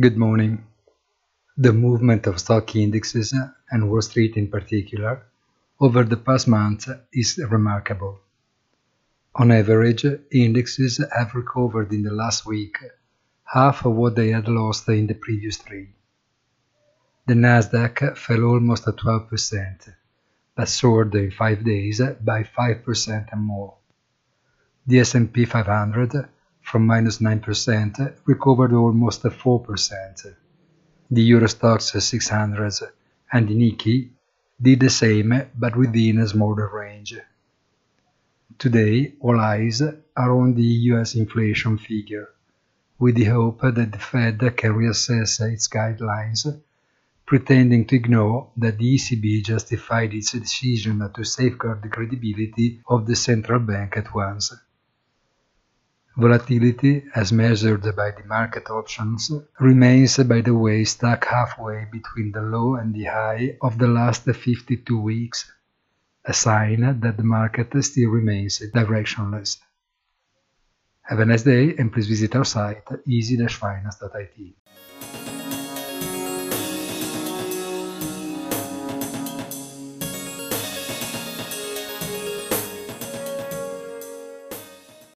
Good morning. The movement of stock indexes, and Wall Street in particular, over the past month is remarkable. On average, indexes have recovered in the last week half of what they had lost in the previous three. The Nasdaq fell almost 12%, but soared in five days by 5% and more. The S&P 500 from minus 9%, recovered almost 4%. The Euro Stoxx 600 and the Nikkei did the same but within a smaller range. Today, all eyes are on the US inflation figure, with the hope that the Fed can reassess its guidelines, pretending to ignore that the ECB justified its decision to safeguard the credibility of the central bank at once. Volatility, as measured by the market options, remains by the way stuck halfway between the low and the high of the last 52 weeks, a sign that the market still remains directionless. Have a nice day and please visit our site easy-finance.it.